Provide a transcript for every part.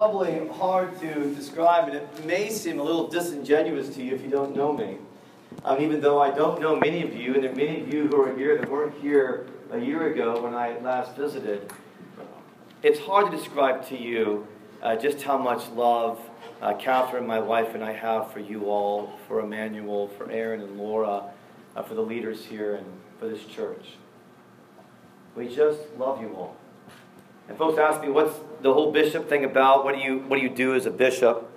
probably hard to describe, and it may seem a little disingenuous to you if you don't know me. Um, even though I don't know many of you, and there are many of you who are here that weren't here a year ago when I last visited, it's hard to describe to you uh, just how much love uh, Catherine, my wife, and I have for you all, for Emmanuel, for Aaron and Laura, uh, for the leaders here, and for this church. We just love you all. And folks ask me, what's the whole bishop thing about? What do you, what do, you do as a bishop?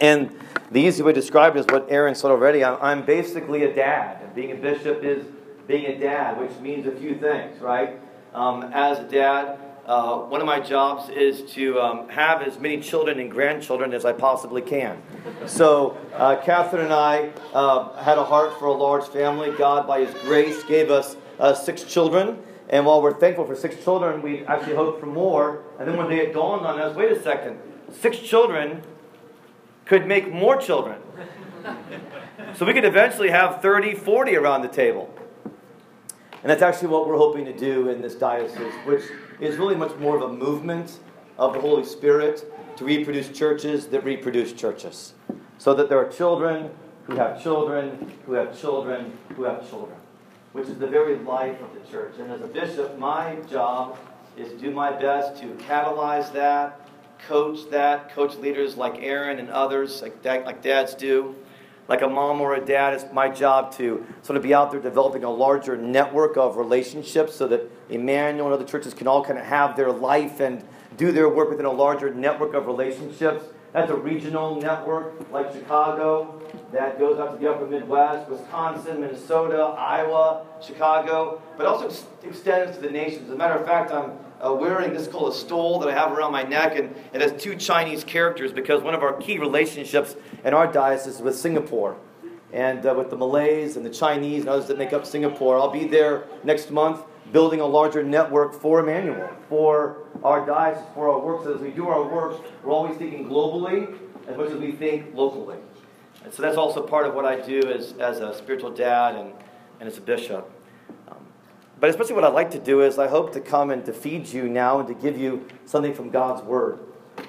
And the easy way to describe it is what Aaron said already. I'm, I'm basically a dad. Being a bishop is being a dad, which means a few things, right? Um, as a dad, uh, one of my jobs is to um, have as many children and grandchildren as I possibly can. So, uh, Catherine and I uh, had a heart for a large family. God, by His grace, gave us uh, six children. And while we're thankful for six children, we actually hoped for more. And then one day it dawned on us wait a second, six children could make more children. so we could eventually have 30, 40 around the table. And that's actually what we're hoping to do in this diocese, which is really much more of a movement of the Holy Spirit to reproduce churches that reproduce churches. So that there are children who have children, who have children, who have children which is the very life of the church. And as a bishop, my job is to do my best to catalyze that, coach that, coach leaders like Aaron and others, like, dad, like dads do. Like a mom or a dad, it's my job to sort of be out there developing a larger network of relationships so that Emmanuel and other churches can all kind of have their life and do their work within a larger network of relationships. That's a regional network like Chicago that goes out to the upper Midwest, Wisconsin, Minnesota, Iowa, Chicago, but also extends to the nations. As a matter of fact, I'm uh, wearing this called a stole that I have around my neck, and it has two Chinese characters because one of our key relationships in our diocese is with Singapore. And uh, with the Malays and the Chinese and others that make up Singapore. I'll be there next month building a larger network for Emmanuel, for our diocese, for our work. So as we do our work, we're always thinking globally as much as we think locally. And so that's also part of what I do as, as a spiritual dad and, and as a bishop. Um, but especially what I like to do is I hope to come and to feed you now and to give you something from God's Word.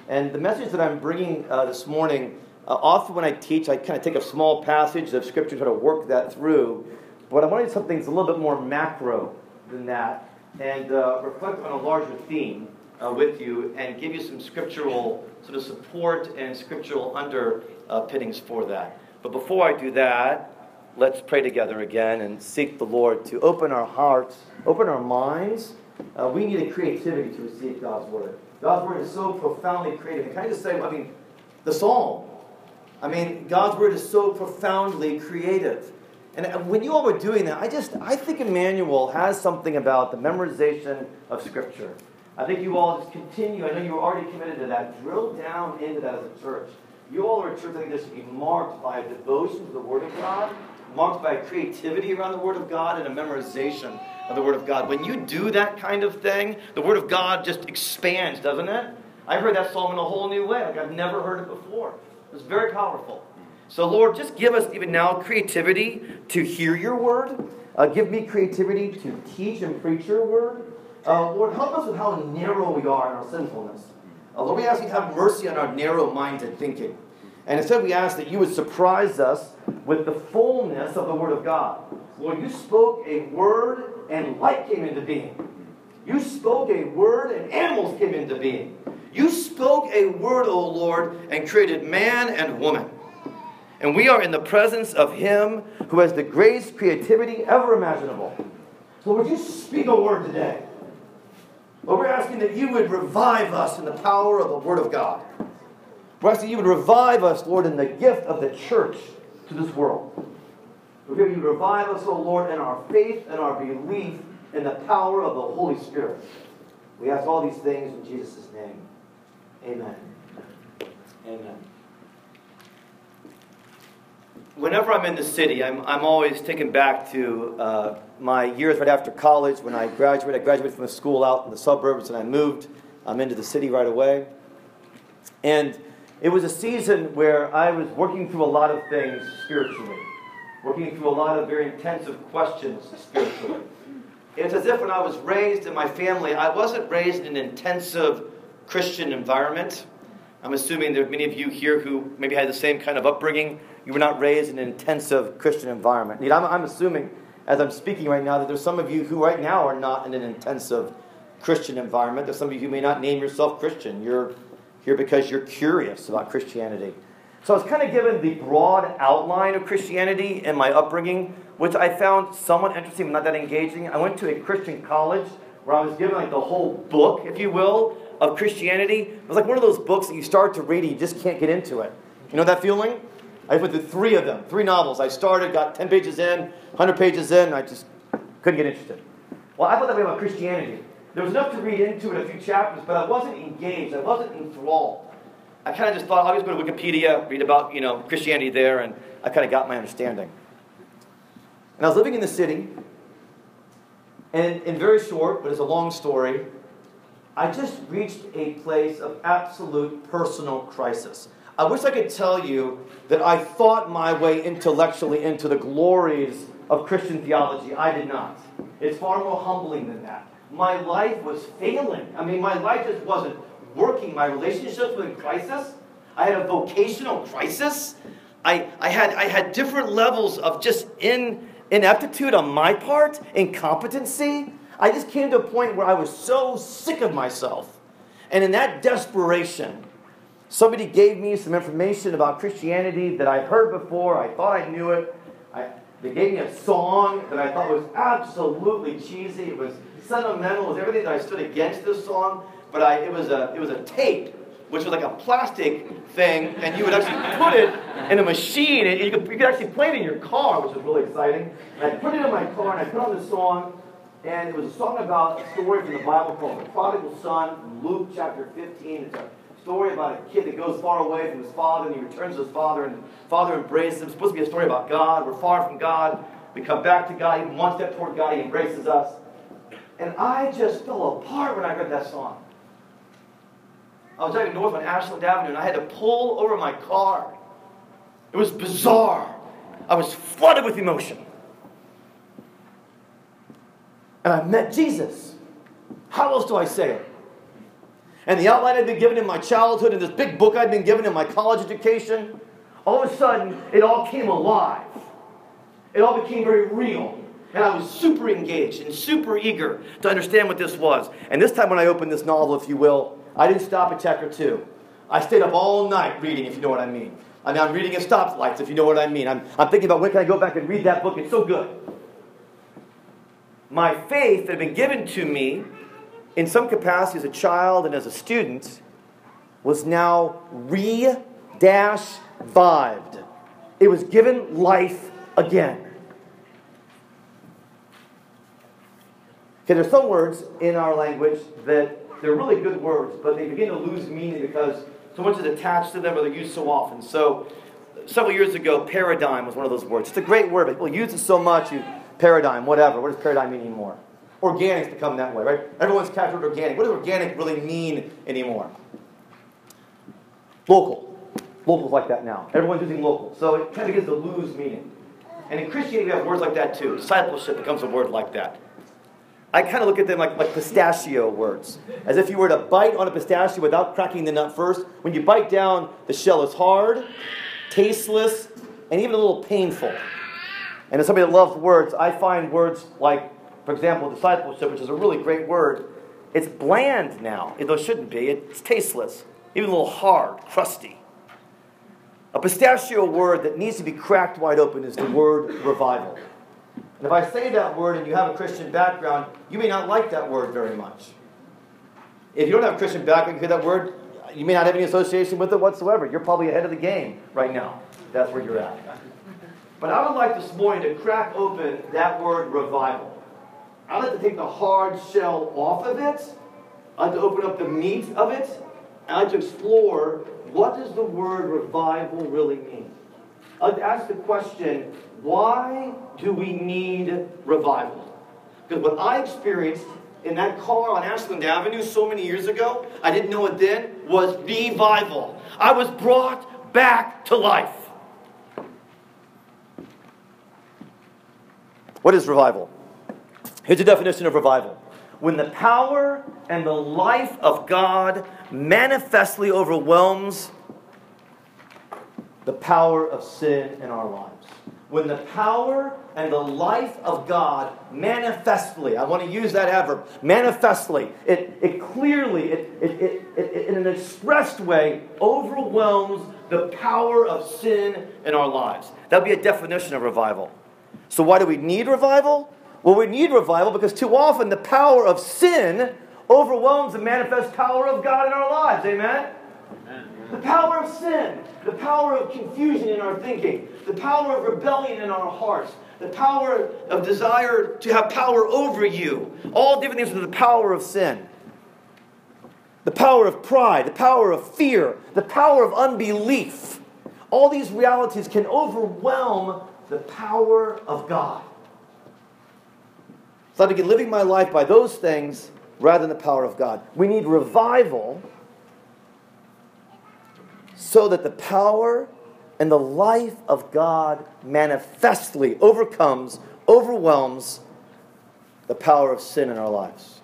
And the message that I'm bringing uh, this morning, uh, often when I teach, I kind of take a small passage of Scripture, try to work that through. But I want to do something that's a little bit more macro than that and uh, reflect on a larger theme uh, with you and give you some scriptural sort of support and scriptural underpinnings for that. But before I do that, let's pray together again and seek the Lord to open our hearts, open our minds. Uh, we need a creativity to receive God's word. God's word is so profoundly creative. can I just say, I mean, the psalm. I mean, God's word is so profoundly creative. And when you all were doing that, I just I think Emmanuel has something about the memorization of Scripture. I think you all just continue. I know you're already committed to that. Drill down into that as a church. You all are a church I think that should be marked by a devotion to the Word of God, marked by a creativity around the Word of God, and a memorization of the Word of God. When you do that kind of thing, the Word of God just expands, doesn't it? I heard that psalm in a whole new way. Like I've never heard it before. It's very powerful. So, Lord, just give us even now creativity to hear your word. Uh, give me creativity to teach and preach your word. Uh, Lord, help us with how narrow we are in our sinfulness. Uh, Lord, we ask you to have mercy on our narrow minded thinking. And instead, we ask that you would surprise us with the fullness of the Word of God. Lord, you spoke a word and light came into being. You spoke a word and animals came into being. You spoke a word, O Lord, and created man and woman. And we are in the presence of Him who has the greatest creativity ever imaginable. So, would you speak a word today? But we're asking that you would revive us in the power of the Word of God. We're asking you would revive us, Lord, in the gift of the church to this world. We're asking you revive us, O Lord, in our faith and our belief in the power of the Holy Spirit. We ask all these things in Jesus' name. Amen. Amen. Whenever I'm in the city, I'm, I'm always taken back to uh, my years right after college when I graduated. I graduated from a school out in the suburbs and I moved um, into the city right away. And it was a season where I was working through a lot of things spiritually, working through a lot of very intensive questions spiritually. It's as if when I was raised in my family, I wasn't raised in an intensive Christian environment, I'm assuming there are many of you here who maybe had the same kind of upbringing. You were not raised in an intensive Christian environment. I'm, I'm assuming, as I'm speaking right now, that there's some of you who right now are not in an intensive Christian environment. There's some of you who may not name yourself Christian. You're here because you're curious about Christianity. So I was kind of given the broad outline of Christianity and my upbringing, which I found somewhat interesting but not that engaging. I went to a Christian college where I was given like the whole book, if you will, of Christianity. It was like one of those books that you start to read and you just can't get into it. You know that feeling? I went through three of them, three novels. I started, got 10 pages in, 100 pages in, and I just couldn't get interested. Well, I thought that way about Christianity. There was enough to read into it, a few chapters, but I wasn't engaged. I wasn't enthralled. I kind of just thought, I'll just go to Wikipedia, read about, you know, Christianity there, and I kind of got my understanding. And I was living in the city, and in very short, but it's a long story, I just reached a place of absolute personal crisis. I wish I could tell you that I thought my way intellectually into the glories of Christian theology. I did not. It's far more humbling than that my life was failing. I mean, my life just wasn't working. My relationships were in crisis. I had a vocational crisis. I, I, had, I had different levels of just in, ineptitude on my part, incompetency. I just came to a point where I was so sick of myself. And in that desperation, somebody gave me some information about Christianity that I'd heard before. I thought I knew it. I, they gave me a song that I thought was absolutely cheesy. It was sentimental. It was everything that I stood against this song. But I, it was a it was a tape, which was like a plastic thing, and you would actually put it in a machine, and you could, you could actually play it in your car, which was really exciting. And I put it in my car, and I put on this song, and it was a song about a story from the Bible called The Prodigal Son, Luke chapter 15. It's a story about a kid that goes far away from his father and he returns to his father and father embraces him. It's supposed to be a story about God. We're far from God. We come back to God, one step toward God, he embraces us. And I just fell apart when I heard that song. I was driving north on Ashland Avenue and I had to pull over my car. It was bizarre. I was flooded with emotion. And I met Jesus. How else do I say it? And the outline I'd been given in my childhood and this big book I'd been given in my college education, all of a sudden, it all came alive. It all became very real. And I was super engaged and super eager to understand what this was. And this time, when I opened this novel, if you will, I didn't stop at chapter two. I stayed up all night reading, if you know what I mean. I mean, I'm reading at stoplights, if you know what I mean. I'm, I'm thinking about when can I go back and read that book? It's so good. My faith that had been given to me in some capacity as a child and as a student was now re dash vived. It was given life again. Okay, there's some words in our language that they're really good words, but they begin to lose meaning because so much is attached to them or they're used so often. So, several years ago, paradigm was one of those words. It's a great word, but people use it so much. You, paradigm, whatever. What does paradigm mean anymore? Organic's become that way, right? Everyone's captured organic. What does organic really mean anymore? Local. Local's like that now. Everyone's using local. So it kind of begins to lose meaning. And in Christianity, we have words like that too. Discipleship becomes a word like that. I kind of look at them like, like pistachio words. As if you were to bite on a pistachio without cracking the nut first. When you bite down, the shell is hard, tasteless, and even a little painful. And as somebody that loves words, I find words like, for example, discipleship, which is a really great word, it's bland now, though it shouldn't be. It's tasteless, even a little hard, crusty. A pistachio word that needs to be cracked wide open is the word revival. And if I say that word and you have a Christian background, you may not like that word very much. If you don't have a Christian background, you hear that word, you may not have any association with it whatsoever. You're probably ahead of the game right now. That's where you're at. But I would like this morning to crack open that word revival. I'd like to take the hard shell off of it. I'd like to open up the meat of it. I'd like to explore what does the word revival really mean? I'd like to ask the question, why do we need revival? Because what I experienced in that car on Ashland Avenue so many years ago, I didn't know it then, was revival. I was brought back to life. What is revival? Here's a definition of revival when the power and the life of God manifestly overwhelms the power of sin in our lives. When the power and the life of God manifestly, I want to use that adverb, manifestly, it, it clearly, it, it, it, it, in an expressed way, overwhelms the power of sin in our lives. That would be a definition of revival. So, why do we need revival? Well, we need revival because too often the power of sin overwhelms the manifest power of God in our lives. Amen? Amen? The power of sin, the power of confusion in our thinking, the power of rebellion in our hearts, the power of desire to have power over you. All different things with the power of sin. The power of pride, the power of fear, the power of unbelief. All these realities can overwhelm the power of God. So I get living my life by those things rather than the power of God. We need revival so that the power and the life of God manifestly overcomes, overwhelms the power of sin in our lives.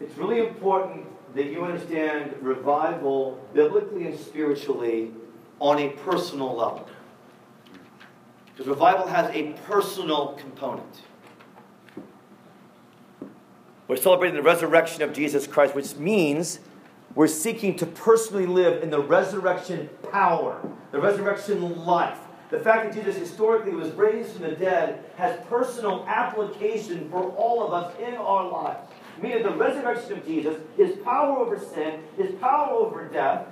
It's really important that you understand revival biblically and spiritually on a personal level. Because revival has a personal component. We're celebrating the resurrection of Jesus Christ, which means we're seeking to personally live in the resurrection power, the resurrection life. The fact that Jesus historically was raised from the dead has personal application for all of us in our lives. Meaning the resurrection of Jesus, his power over sin, his power over death,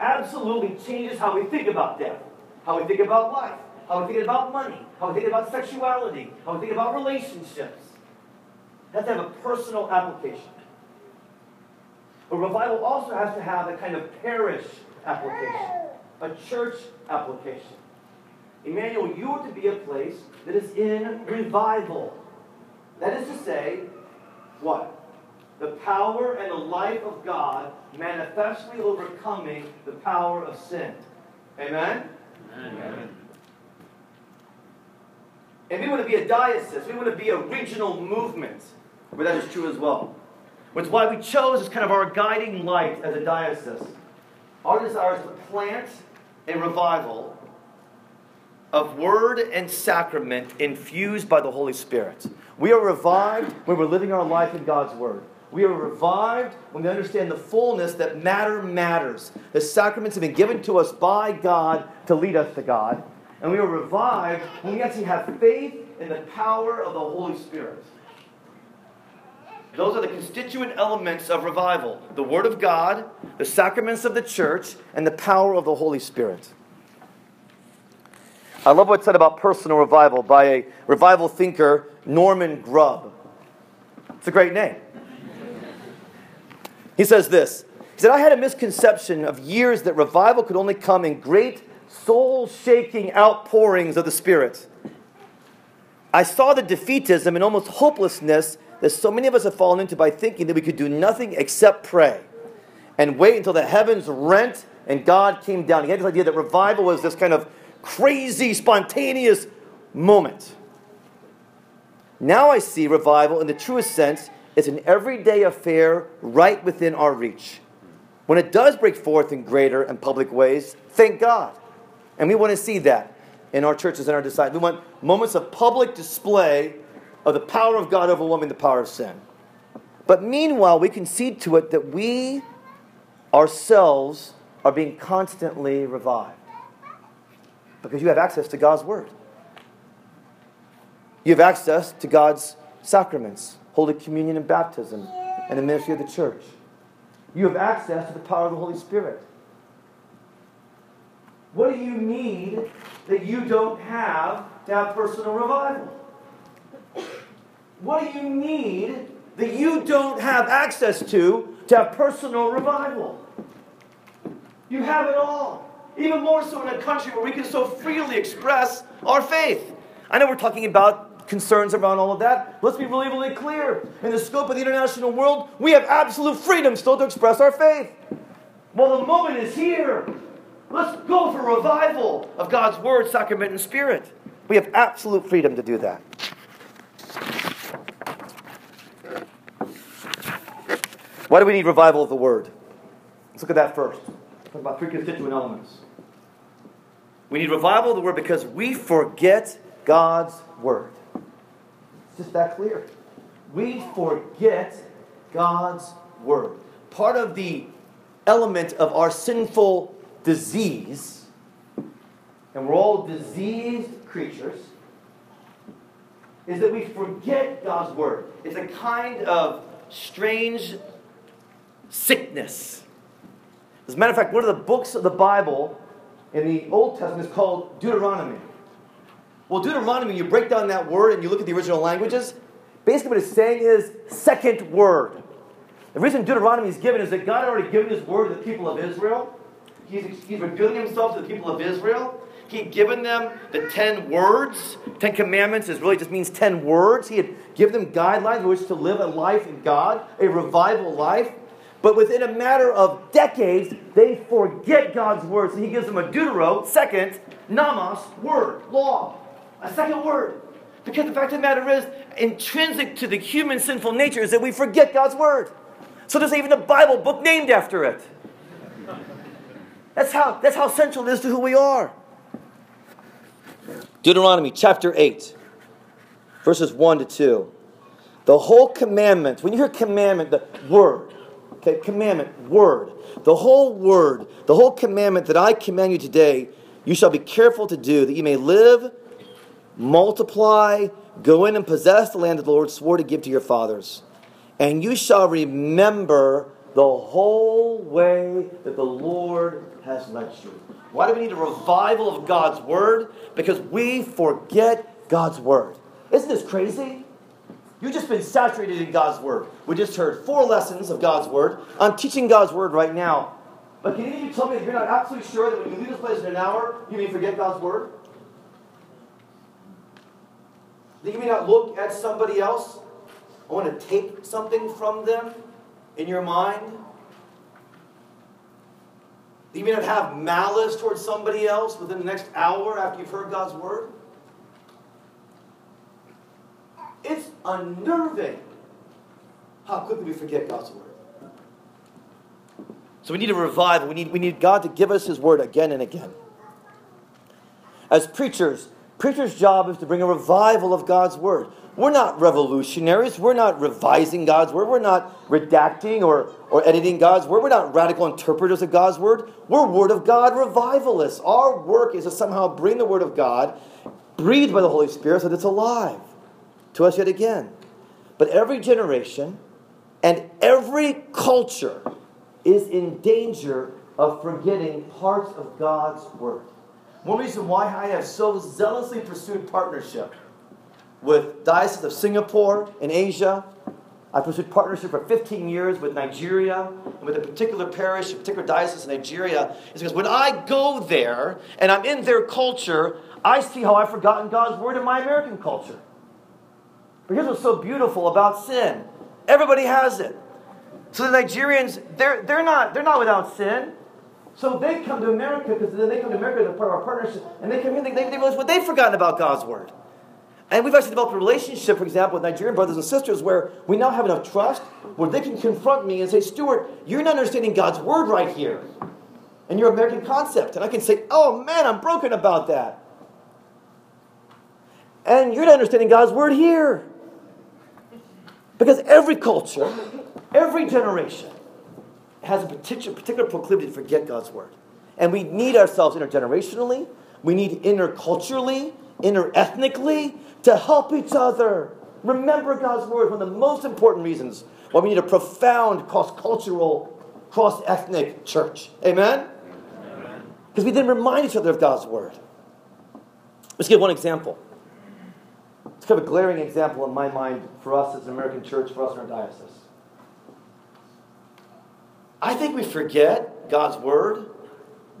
absolutely changes how we think about death, how we think about life, how we think about money, how we think about sexuality, how we think about relationships. Has to have a personal application. But revival also has to have a kind of parish application, a church application. Emmanuel, you are to be a place that is in revival. That is to say, what? The power and the life of God manifestly overcoming the power of sin. Amen? Amen. And we want to be a diocese. We want to be a regional movement where that is true as well. Which is why we chose as kind of our guiding light as a diocese. Our desire is to plant a revival of word and sacrament infused by the Holy Spirit. We are revived when we're living our life in God's Word. We are revived when we understand the fullness that matter matters. The sacraments have been given to us by God to lead us to God. And we are revived when we actually have faith in the power of the Holy Spirit. Those are the constituent elements of revival the Word of God, the sacraments of the church, and the power of the Holy Spirit. I love what's said about personal revival by a revival thinker, Norman Grubb. It's a great name. He says this He said, I had a misconception of years that revival could only come in great soul shaking outpourings of the Spirit. I saw the defeatism and almost hopelessness that so many of us have fallen into by thinking that we could do nothing except pray and wait until the heavens rent and God came down. He had this idea that revival was this kind of crazy, spontaneous moment. Now I see revival in the truest sense it's an everyday affair right within our reach. When it does break forth in greater and public ways, thank God. And we want to see that in our churches and our disciples. We want moments of public display of the power of God overwhelming the power of sin. But meanwhile, we can see to it that we ourselves are being constantly revived. Because you have access to God's Word, you have access to God's sacraments. Holy Communion and baptism, and the ministry of the church. You have access to the power of the Holy Spirit. What do you need that you don't have to have personal revival? What do you need that you don't have access to to have personal revival? You have it all. Even more so in a country where we can so freely express our faith. I know we're talking about concerns around all of that. Let's be really, really clear. In the scope of the international world, we have absolute freedom still to express our faith. Well, the moment is here. Let's go for revival of God's Word, sacrament, and Spirit. We have absolute freedom to do that. Why do we need revival of the Word? Let's look at that first. Talk about three constituent elements. We need revival of the Word because we forget God's Word. It's just that clear. We forget God's Word. Part of the element of our sinful disease, and we're all diseased creatures, is that we forget God's Word. It's a kind of strange sickness. As a matter of fact, one of the books of the Bible in the Old Testament is called Deuteronomy. Well, Deuteronomy, you break down that word and you look at the original languages, basically what it's saying is second word. The reason Deuteronomy is given is that God had already given his word to the people of Israel. He's, he's revealing himself to the people of Israel. He'd given them the ten words. Ten commandments is really just means ten words. He had given them guidelines in which to live a life in God, a revival life. But within a matter of decades, they forget God's word. So he gives them a deutero, second, nomos, word, law. A second word. Because the fact of the matter is, intrinsic to the human sinful nature is that we forget God's word. So there's even a Bible book named after it. That's how, that's how central it is to who we are. Deuteronomy chapter 8, verses 1 to 2. The whole commandment, when you hear commandment, the word, okay, commandment, word, the whole word, the whole commandment that I command you today, you shall be careful to do, that you may live, multiply, go in and possess the land that the Lord swore to give to your fathers. And you shall remember the whole way that the Lord has led you. Why do we need a revival of God's Word? Because we forget God's Word. Isn't this crazy? You've just been saturated in God's Word. We just heard four lessons of God's Word. I'm teaching God's Word right now. But can you tell me if you're not absolutely sure that when you leave this place in an hour, you may forget God's Word? That you may not look at somebody else? I want to take something from them in your mind? You may not have malice towards somebody else within the next hour after you've heard God's word. It's unnerving how quickly we forget God's word. So we need a revival. We need, we need God to give us His word again and again. As preachers, preachers' job is to bring a revival of God's word. We're not revolutionaries. We're not revising God's word. We're not redacting or, or editing God's word. We're not radical interpreters of God's word. We're Word of God revivalists. Our work is to somehow bring the Word of God, breathed by the Holy Spirit, so that it's alive to us yet again. But every generation and every culture is in danger of forgetting parts of God's Word. One reason why I have so zealously pursued partnership with Diocese of Singapore in Asia. I pursued partnership for 15 years with Nigeria and with a particular parish, a particular diocese in Nigeria. Is because when I go there and I'm in their culture, I see how I've forgotten God's word in my American culture. But here's what's so beautiful about sin everybody has it. So the Nigerians, they're, they're, not, they're not without sin. So they come to America because then they come to America, they're part of our partnership, and they come here, they, they realize what they've forgotten about God's word. And we've actually developed a relationship, for example, with Nigerian brothers and sisters where we now have enough trust where they can confront me and say, Stewart, you're not understanding God's word right here and your American concept. And I can say, oh man, I'm broken about that. And you're not understanding God's word here. Because every culture, every generation has a particular, particular proclivity to forget God's word. And we need ourselves intergenerationally, we need interculturally, interethnically, to help each other. Remember God's word, one of the most important reasons why we need a profound cross cultural, cross ethnic church. Amen? Because we then remind each other of God's word. Let's give one example. It's kind of a glaring example in my mind for us as an American church, for us in our diocese. I think we forget God's word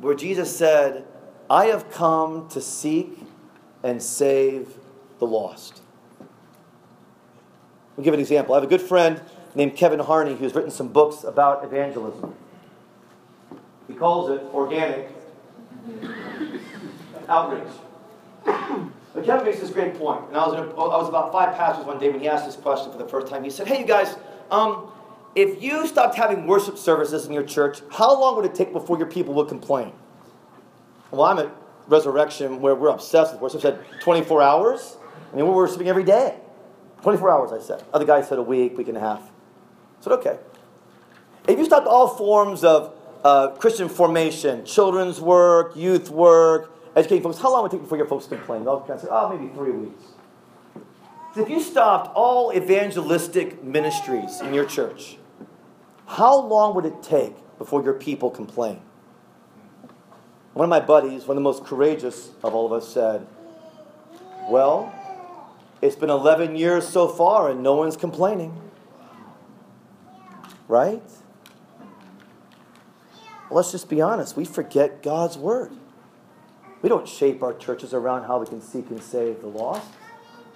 where Jesus said, I have come to seek and save the lost. I'll give an example. I have a good friend named Kevin Harney who's written some books about evangelism. He calls it organic Outreach. But Kevin makes this great point, and I was, a, I was about five pastors one day when he asked this question for the first time. He said, "Hey, you guys, um, if you stopped having worship services in your church, how long would it take before your people would complain?" Well, I'm at Resurrection where we're obsessed with worship. I Said 24 hours. I mean, we're worshiping every day. 24 hours, I said. Other guys said a week, week and a half. I said, okay. If you stopped all forms of uh, Christian formation, children's work, youth work, educating folks, how long would it take before your folks complain? They'll kind of oh, maybe three weeks. If you stopped all evangelistic ministries in your church, how long would it take before your people complain? One of my buddies, one of the most courageous of all of us, said, Well, it's been 11 years so far and no one's complaining. Right? Well, let's just be honest. We forget God's word. We don't shape our churches around how we can seek and save the lost.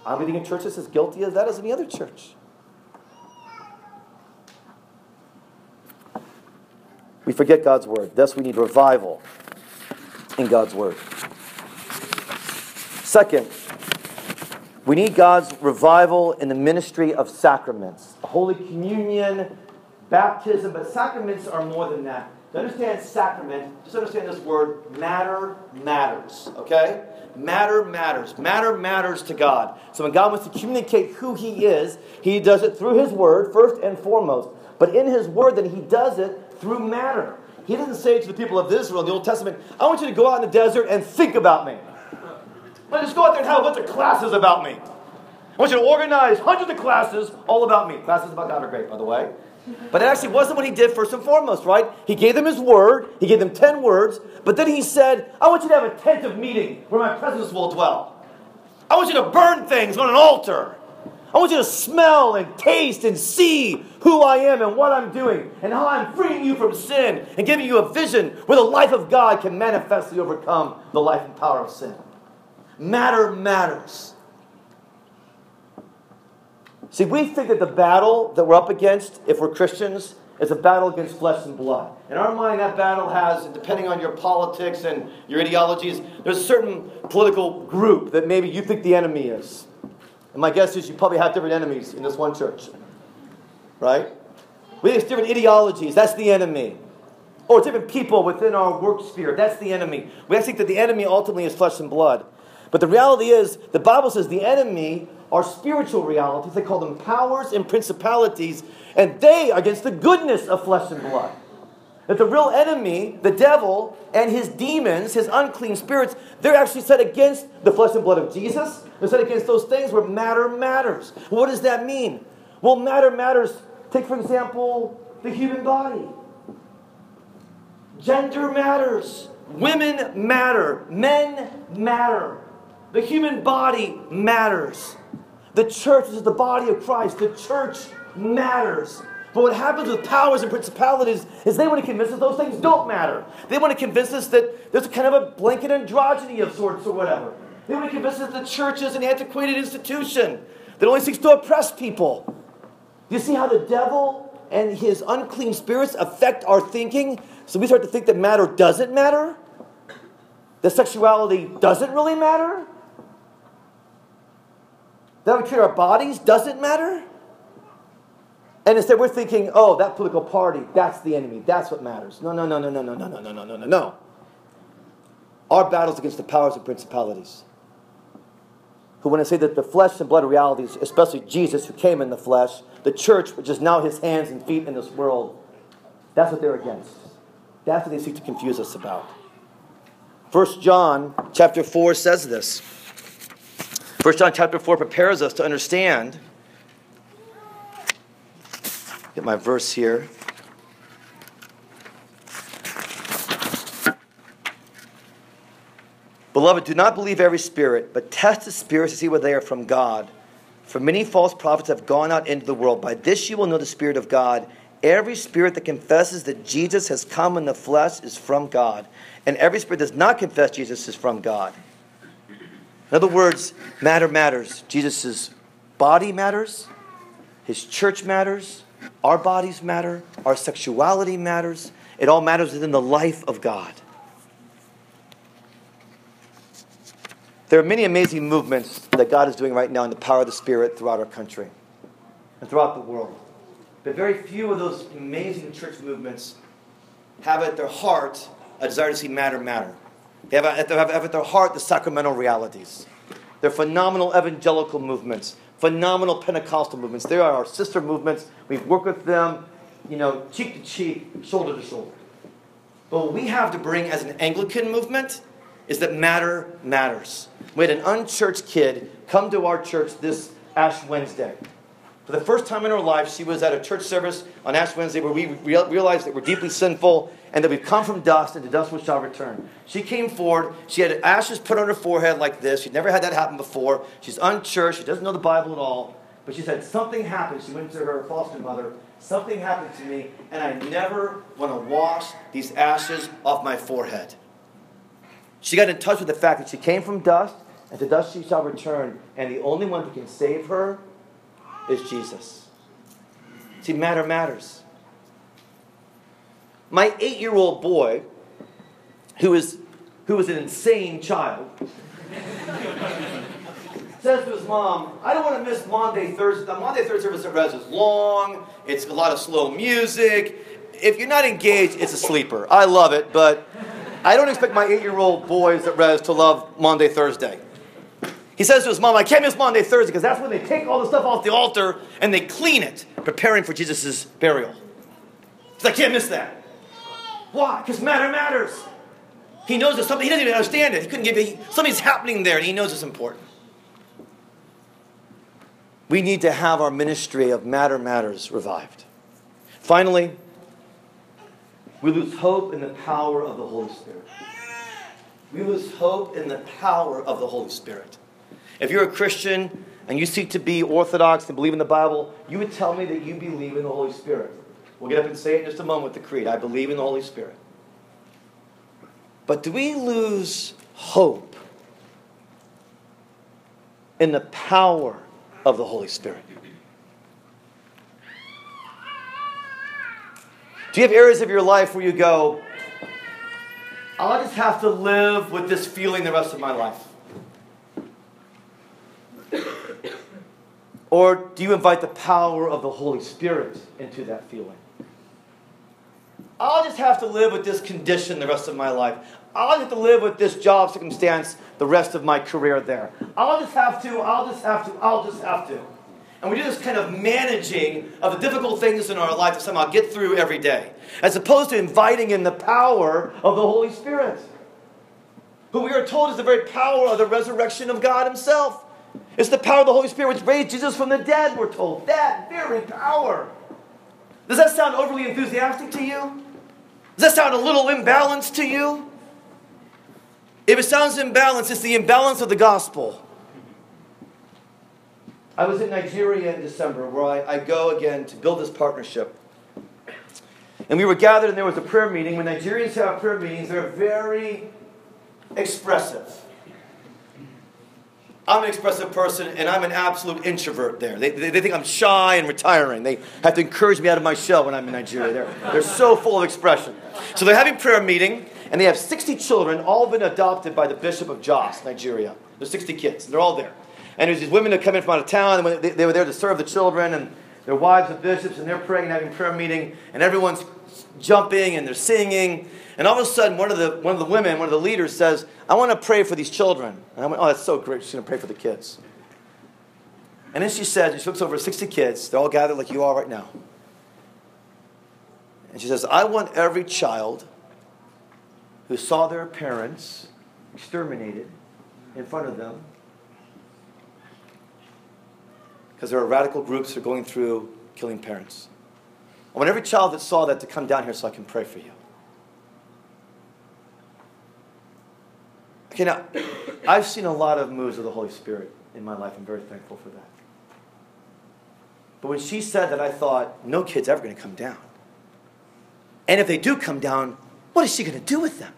I'm meeting church churches as guilty of that as any other church. We forget God's word. Thus, we need revival in God's word. Second, we need God's revival in the ministry of sacraments. Holy Communion, baptism, but sacraments are more than that. To understand sacrament, just understand this word matter matters, okay? Matter matters. Matter matters to God. So when God wants to communicate who He is, He does it through His Word, first and foremost. But in His Word, then He does it through matter. He doesn't say to the people of Israel in the Old Testament, I want you to go out in the desert and think about me. Let us go out there and have a bunch of classes about me. I want you to organize hundreds of classes all about me. Classes about God are great, by the way. But it actually wasn't what he did first and foremost, right? He gave them his word, he gave them 10 words, but then he said, I want you to have a tent of meeting where my presence will dwell. I want you to burn things on an altar. I want you to smell and taste and see who I am and what I'm doing and how I'm freeing you from sin and giving you a vision where the life of God can manifestly overcome the life and power of sin. Matter matters. See, we think that the battle that we're up against, if we're Christians, is a battle against flesh and blood. In our mind, that battle has, depending on your politics and your ideologies, there's a certain political group that maybe you think the enemy is. And my guess is you probably have different enemies in this one church. Right? We have different ideologies. That's the enemy. Or different people within our work sphere. That's the enemy. We think that the enemy ultimately is flesh and blood. But the reality is, the Bible says the enemy are spiritual realities. They call them powers and principalities, and they are against the goodness of flesh and blood. That the real enemy, the devil, and his demons, his unclean spirits, they're actually set against the flesh and blood of Jesus. They're set against those things where matter matters. what does that mean? Well, matter matters. Take, for example, the human body. Gender matters. Women matter. Men matter. The human body matters. The church is the body of Christ. The church matters. But what happens with powers and principalities is they want to convince us those things don't matter. They want to convince us that there's a kind of a blanket androgyny of sorts or whatever. They want to convince us that the church is an antiquated institution that only seeks to oppress people. Do you see how the devil and his unclean spirits affect our thinking? So we start to think that matter doesn't matter? That sexuality doesn't really matter? That we treat our bodies doesn't matter? And instead we're thinking, oh, that political party, that's the enemy. That's what matters. No, no, no, no, no, no, no, no, no, no, no, no. Our battle's against the powers and principalities. Who want to say that the flesh and blood realities, especially Jesus who came in the flesh, the church, which is now his hands and feet in this world, that's what they're against. That's what they seek to confuse us about. First John chapter 4 says this. First John chapter 4 prepares us to understand. Get my verse here. Beloved, do not believe every spirit, but test the spirits to see whether they are from God. For many false prophets have gone out into the world. By this you will know the Spirit of God. Every spirit that confesses that Jesus has come in the flesh is from God, and every spirit that does not confess Jesus is from God. In other words, matter matters. Jesus' body matters, his church matters, our bodies matter, our sexuality matters. It all matters within the life of God. There are many amazing movements that God is doing right now in the power of the Spirit throughout our country and throughout the world. But very few of those amazing church movements have at their heart a desire to see matter matter. They have at their, heart the sacramental realities. They're phenomenal evangelical movements, phenomenal Pentecostal movements. They are our sister movements. We've worked with them, you know, cheek to cheek, shoulder to shoulder. But what we have to bring as an Anglican movement is that matter matters. We had an unchurched kid come to our church this Ash Wednesday. For the first time in her life, she was at a church service on Ash Wednesday where we realized that we're deeply sinful and that we've come from dust and to dust we shall return. She came forward. She had ashes put on her forehead like this. She'd never had that happen before. She's unchurched. She doesn't know the Bible at all. But she said, Something happened. She went to her foster mother. Something happened to me, and I never want to wash these ashes off my forehead. She got in touch with the fact that she came from dust, and to dust she shall return, and the only one who can save her is Jesus. See, matter matters. My eight year old boy, who is, who is an insane child, says to his mom, I don't want to miss Maundy, Thursday. The Maundy Thursday service at Res is long, it's a lot of slow music. If you're not engaged, it's a sleeper. I love it, but I don't expect my eight year old boys at Res to love Maundy, Thursday. He says to his mom, I can't miss Maundy Thursday because that's when they take all the stuff off the altar and they clean it, preparing for Jesus' burial. Like, I can't miss that. Why? Because matter matters. He knows there's something, he doesn't even understand it. He couldn't give it, something's happening there and he knows it's important. We need to have our ministry of matter matters revived. Finally, we lose hope in the power of the Holy Spirit. We lose hope in the power of the Holy Spirit. If you're a Christian and you seek to be orthodox and believe in the Bible, you would tell me that you believe in the Holy Spirit. We'll get up and say it in just a moment with the creed. I believe in the Holy Spirit. But do we lose hope in the power of the Holy Spirit? Do you have areas of your life where you go, I'll just have to live with this feeling the rest of my life? Or do you invite the power of the Holy Spirit into that feeling? I'll just have to live with this condition the rest of my life. I'll have to live with this job circumstance the rest of my career there. I'll just have to, I'll just have to, I'll just have to. And we do this kind of managing of the difficult things in our life to somehow get through every day, as opposed to inviting in the power of the Holy Spirit, who we are told is the very power of the resurrection of God Himself. It's the power of the Holy Spirit which raised Jesus from the dead, we're told. That very power. Does that sound overly enthusiastic to you? Does that sound a little imbalanced to you? If it sounds imbalanced, it's the imbalance of the gospel. I was in Nigeria in December where I, I go again to build this partnership. And we were gathered and there was a prayer meeting. When Nigerians have prayer meetings, they're very expressive. I'm an expressive person and I'm an absolute introvert there. They, they, they, think I'm shy and retiring. They have to encourage me out of my shell when I'm in Nigeria. They're, they're so full of expression. So they're having prayer meeting and they have 60 children, all been adopted by the Bishop of Jos, Nigeria. There's 60 kids. And they're all there. And there's these women that come in from out of town and they, they were there to serve the children and their wives are bishops and they're praying and having prayer meeting and everyone's jumping and they're singing and all of a sudden, one of the, one of the women, one of the leaders says, I want to pray for these children. And I went, oh, that's so great. She's going to pray for the kids. And then she says, she looks over 60 kids. They're all gathered like you are right now. And she says, I want every child who saw their parents exterminated in front of them because there are radical groups that are going through killing parents. I want every child that saw that to come down here so I can pray for you. Okay, now, I've seen a lot of moves of the Holy Spirit in my life. I'm very thankful for that. But when she said that, I thought, no kid's ever going to come down. And if they do come down, what is she going to do with them?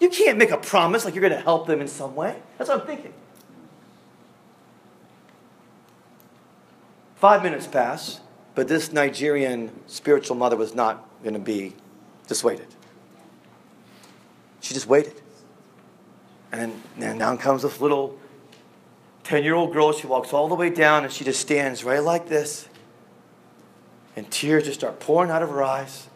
You can't make a promise like you're going to help them in some way. That's what I'm thinking. Five minutes pass, but this Nigerian spiritual mother was not going to be dissuaded. She just waited. And then and down comes this little 10 year old girl. She walks all the way down and she just stands right like this. And tears just start pouring out of her eyes.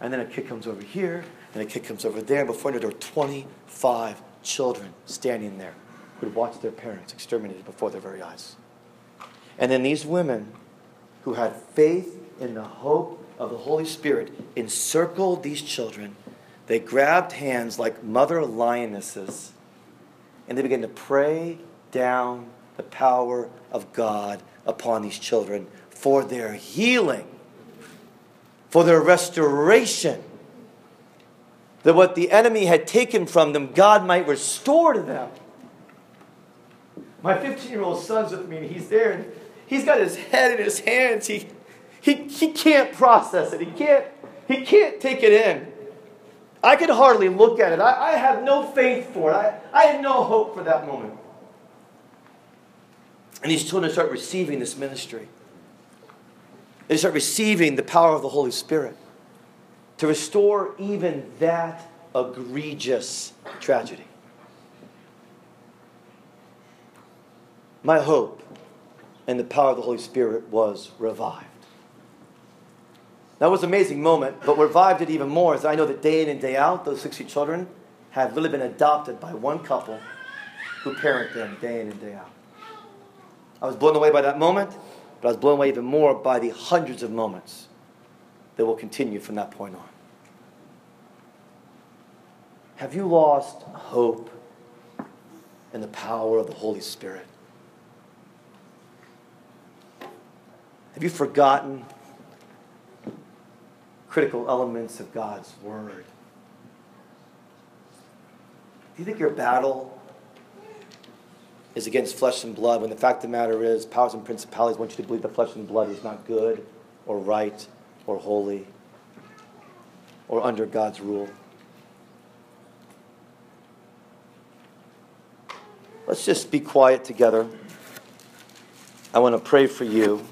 And then a kid comes over here, and a kid comes over there. And before you know, there are 25 children standing there who had watched their parents exterminated before their very eyes. And then these women who had faith in the hope of the Holy Spirit encircled these children. They grabbed hands like mother lionesses and they began to pray down the power of God upon these children for their healing, for their restoration. That what the enemy had taken from them, God might restore to them. My 15 year old son's with me, and he's there, and he's got his head in his hands. He, he, he can't process it, he can't, he can't take it in. I could hardly look at it. I, I have no faith for it. I, I had no hope for that moment. And these children start receiving this ministry. They start receiving the power of the Holy Spirit to restore even that egregious tragedy. My hope and the power of the Holy Spirit was revived. That was an amazing moment, but what revived it even more is I know that day in and day out, those 60 children have really been adopted by one couple who parent them day in and day out. I was blown away by that moment, but I was blown away even more by the hundreds of moments that will continue from that point on. Have you lost hope in the power of the Holy Spirit? Have you forgotten critical elements of God's Word? Do you think your battle is against flesh and blood when the fact of the matter is powers and principalities want you to believe that flesh and blood is not good or right or holy or under God's rule? Let's just be quiet together. I want to pray for you.